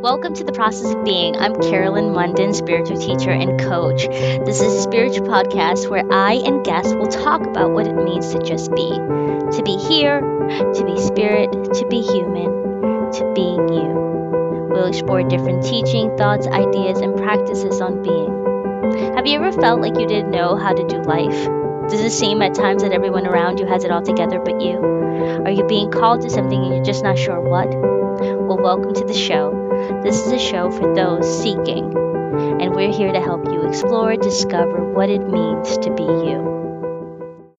Welcome to the process of being. I'm Carolyn Munden, spiritual teacher and coach. This is a spiritual podcast where I and guests will talk about what it means to just be. To be here, to be spirit, to be human, to being you. We'll explore different teaching, thoughts, ideas, and practices on being. Have you ever felt like you didn't know how to do life? Does it seem at times that everyone around you has it all together but you? Are you being called to something and you're just not sure what? Well, welcome to the show. This is a show for those seeking, and we're here to help you explore, discover what it means to be you.